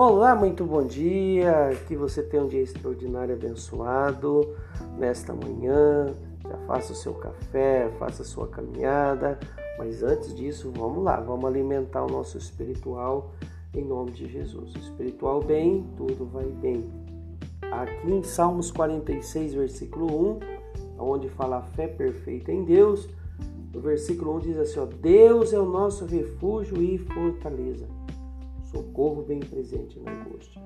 Olá, muito bom dia. Que você tenha um dia extraordinário abençoado nesta manhã. Já faça o seu café, faça a sua caminhada. Mas antes disso, vamos lá, vamos alimentar o nosso espiritual em nome de Jesus. Espiritual bem, tudo vai bem. Aqui em Salmos 46, versículo 1, onde fala a fé perfeita em Deus, o versículo 1 diz assim: ó, Deus é o nosso refúgio e fortaleza, socorro bem presente na angústia.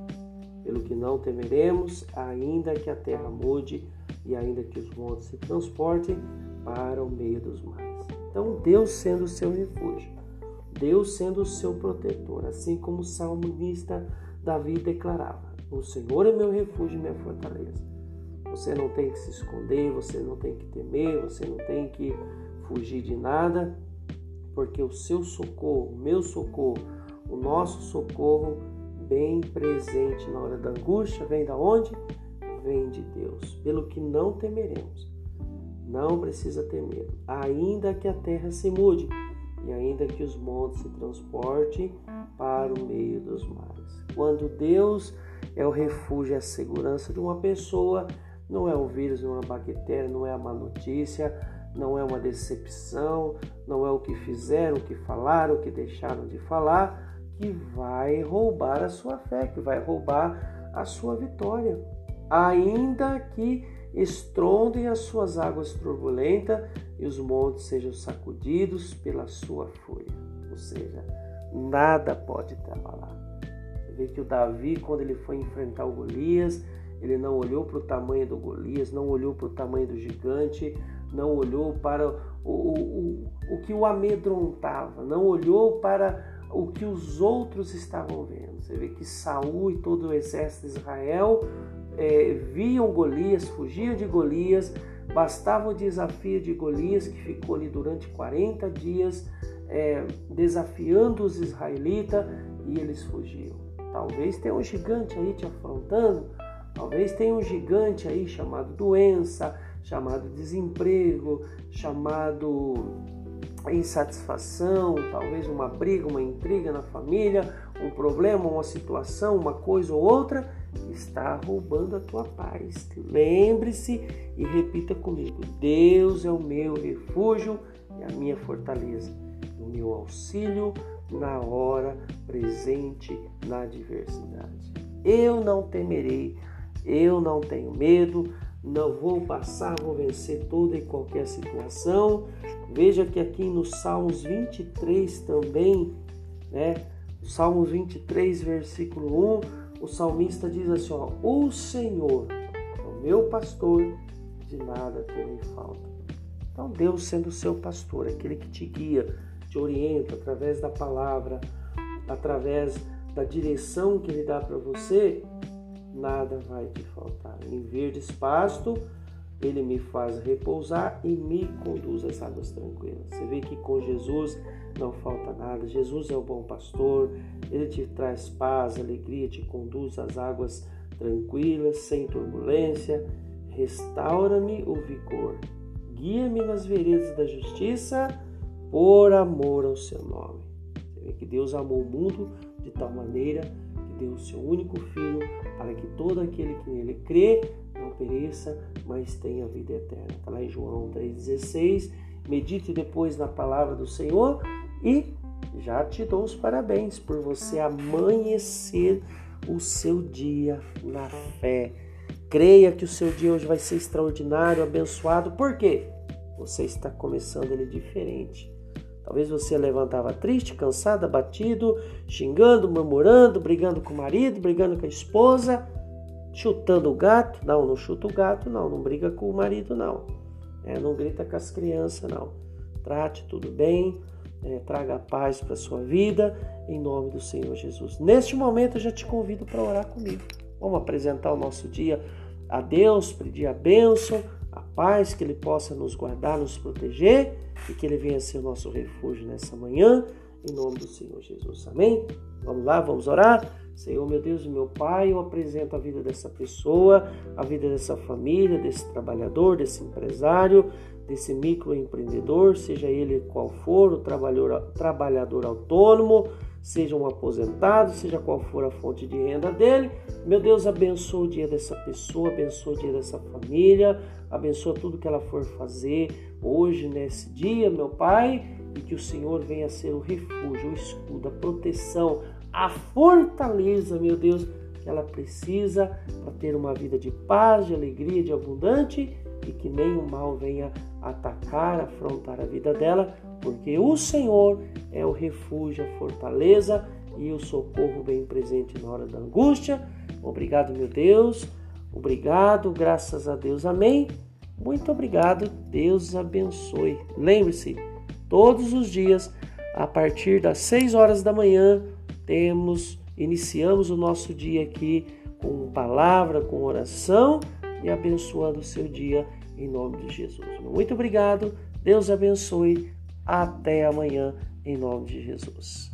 Pelo que não temeremos, ainda que a terra mude e ainda que os montes se transportem para o meio dos mares. Então, Deus sendo o seu refúgio, Deus sendo o seu protetor, assim como o salmista Davi declarava: O Senhor é meu refúgio e minha fortaleza. Você não tem que se esconder, você não tem que temer, você não tem que fugir de nada, porque o seu socorro, o meu socorro, o nosso socorro bem presente na hora da angústia vem da onde? Vem de Deus. Pelo que não temeremos. Não precisa ter medo, ainda que a terra se mude e ainda que os montes se transportem para o meio dos mares. Quando Deus é o refúgio e a segurança de uma pessoa, não é um vírus, não é uma bactéria, não é a má notícia, não é uma decepção, não é o que fizeram, o que falaram, o que deixaram de falar, que vai roubar a sua fé, que vai roubar a sua vitória. Ainda que estrondem as suas águas turbulentas e os montes sejam sacudidos pela sua fúria. Ou seja, nada pode abalar. Você vê que o Davi, quando ele foi enfrentar o Golias, ele não olhou para o tamanho do Golias, não olhou para o tamanho do gigante, não olhou para o, o, o, que o amedrontava, não olhou para o que os outros estavam vendo. Você vê que Saul e todo o exército de Israel é, viam Golias, fugiam de Golias, bastava o desafio de Golias, que ficou ali durante 40 dias é, desafiando os israelitas e eles fugiam. Talvez tenha um gigante aí te afrontando, talvez tenha um gigante aí chamado doença, chamado desemprego, chamado insatisfação, talvez uma briga, uma intriga na família, um problema, uma situação, uma coisa ou outra que está roubando a tua paz. Lembre-se e repita comigo: Deus é o meu refúgio e a minha fortaleza, o meu auxílio na hora presente na adversidade. Eu não temerei, eu não tenho medo, não vou passar, vou vencer toda e qualquer situação. Veja que aqui no Salmos 23 também, né? Salmos 23, versículo 1, o salmista diz assim: ó, O Senhor é o meu pastor, de nada terei falta. Então, Deus sendo o seu pastor, aquele que te guia, te orienta através da palavra, através da direção que Ele dá para você, nada vai te faltar. Em verdes pasto, ele me faz repousar e me conduz às águas tranquilas. Você vê que com Jesus não falta nada. Jesus é o bom pastor, ele te traz paz, alegria, te conduz às águas tranquilas, sem turbulência. Restaura-me o vigor, guia-me nas veredas da justiça, por amor ao seu nome. Você vê que Deus amou o mundo de tal maneira deu o seu único filho, para que todo aquele que nele crê não pereça, mas tenha vida eterna. Está lá em João 3,16. Medite depois na palavra do Senhor e já te dou os parabéns por você amanhecer o seu dia na fé. Creia que o seu dia hoje vai ser extraordinário, abençoado. Por quê? Você está começando ele diferente. Talvez você levantava triste, cansado, abatido, xingando, murmurando, brigando com o marido, brigando com a esposa, chutando o gato. Não, não chuta o gato, não. Não briga com o marido, não. É, não grita com as crianças, não. Trate tudo bem, é, traga paz para sua vida, em nome do Senhor Jesus. Neste momento eu já te convido para orar comigo. Vamos apresentar o nosso dia a Deus, pedir a bênção a paz, que Ele possa nos guardar, nos proteger e que Ele venha ser o nosso refúgio nessa manhã, em nome do Senhor Jesus. Amém? Vamos lá, vamos orar? Senhor, meu Deus e meu Pai, eu apresento a vida dessa pessoa, a vida dessa família, desse trabalhador, desse empresário, desse microempreendedor, seja ele qual for, o trabalhador, trabalhador autônomo, seja um aposentado, seja qual for a fonte de renda dele. Meu Deus, abençoa o dia dessa pessoa, abençoa o dia dessa família, abençoa tudo que ela for fazer hoje, nesse dia, meu Pai, e que o Senhor venha ser o refúgio, o escudo, a proteção, a fortaleza, meu Deus, que ela precisa para ter uma vida de paz, de alegria, de abundante e que nenhum mal venha atacar, afrontar a vida dela, porque o Senhor é o refúgio, a fortaleza e o socorro bem presente na hora da angústia. Obrigado, meu Deus. Obrigado, graças a Deus. Amém. Muito obrigado. Deus abençoe. Lembre-se, todos os dias, a partir das 6 horas da manhã, temos iniciamos o nosso dia aqui com palavra, com oração e abençoando o seu dia em nome de Jesus. Muito obrigado. Deus abençoe. Até amanhã, em nome de Jesus.